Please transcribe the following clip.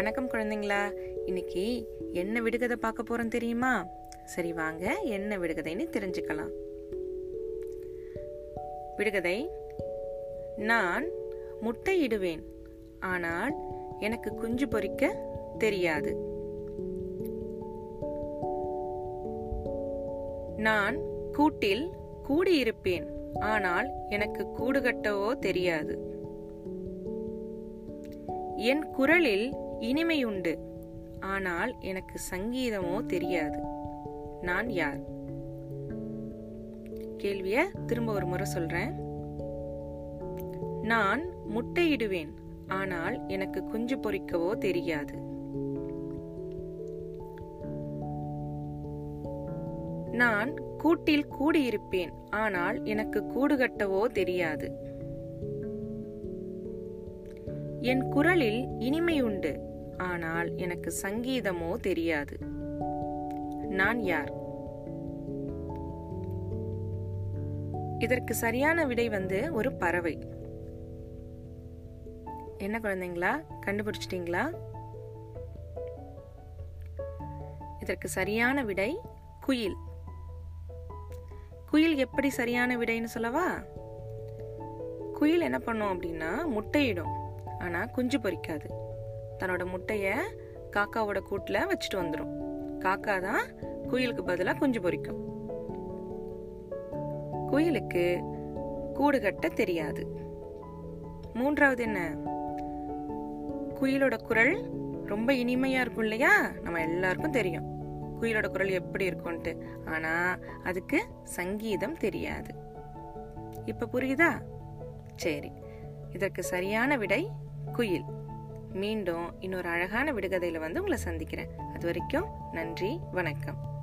வணக்கம் குழந்தைங்களா. இன்னைக்கு என்ன விடுகதை பார்க்க போறோம் தெரியுமா? சரி வாங்க. என்ன விடுகதைன்னு தெரிஞ்சுக்கலாம். விடுகதை நான் முட்டையிடுவேன். ஆனால் எனக்கு குஞ்சு பொரிக்க தெரியாது. நான் கூட்டில் கூடியிருப்பேன். ஆனால் எனக்கு கூடு கட்டவோ தெரியாது. என் குரலில் இனிமையுண்டு. ஆனால் எனக்கு சங்கீதமோ தெரியாது. நான் யார்? கேள்விய திரும்ப ஒரு முறை சொல்றேன். நான் முட்டையிடுவேன். ஆனால் எனக்கு குஞ்சு பொரிக்கவோ தெரியாது. நான் கூட்டில் கூடியிருப்பேன். ஆனால் எனக்கு கூடு கட்டவோ தெரியாது. என் குரலில் இனிமை உண்டு ஆனால் எனக்கு சங்கீதமோ தெரியாது. நான் யார்? இதற்கு சரியான விடை வந்து ஒரு பறவை. என்ன குழந்தைங்களா? கண்டுபிடிச்சிட்டீங்களா? இதற்கு சரியான விடை குயில். குயில் எப்படி சரியான விடைன்னு சொல்லவா? குயில் என்ன பண்ணும் அப்படின்னா முட்டையிடும். ஆனால் குஞ்சு பொரிக்காது தன்னோட முட்டையை காக்காவோட கூட்டில் வச்சுட்டு வந்துடும் காக்கா தான் குயிலுக்கு பதிலாக குஞ்சு பொரிக்கும். குயிலுக்கு கூடு கட்ட தெரியாது. மூன்றாவது என்ன? குயிலோட குரல் ரொம்ப இனிமையாக இருக்கும் இல்லையா? நம்ம எல்லாருக்கும் தெரியும். குயிலோட குரல் எப்படி இருக்கும்ட்டு ஆனால் அதுக்கு சங்கீதம் தெரியாது. இப்போ புரியுதா? சரி. இதற்கு சரியான விடை குயில். மீண்டும் இன்னொரு அழகான விடுகதையில் வந்து உங்களை சந்திக்கிறேன். அது வரைக்கும் நன்றி வணக்கம்.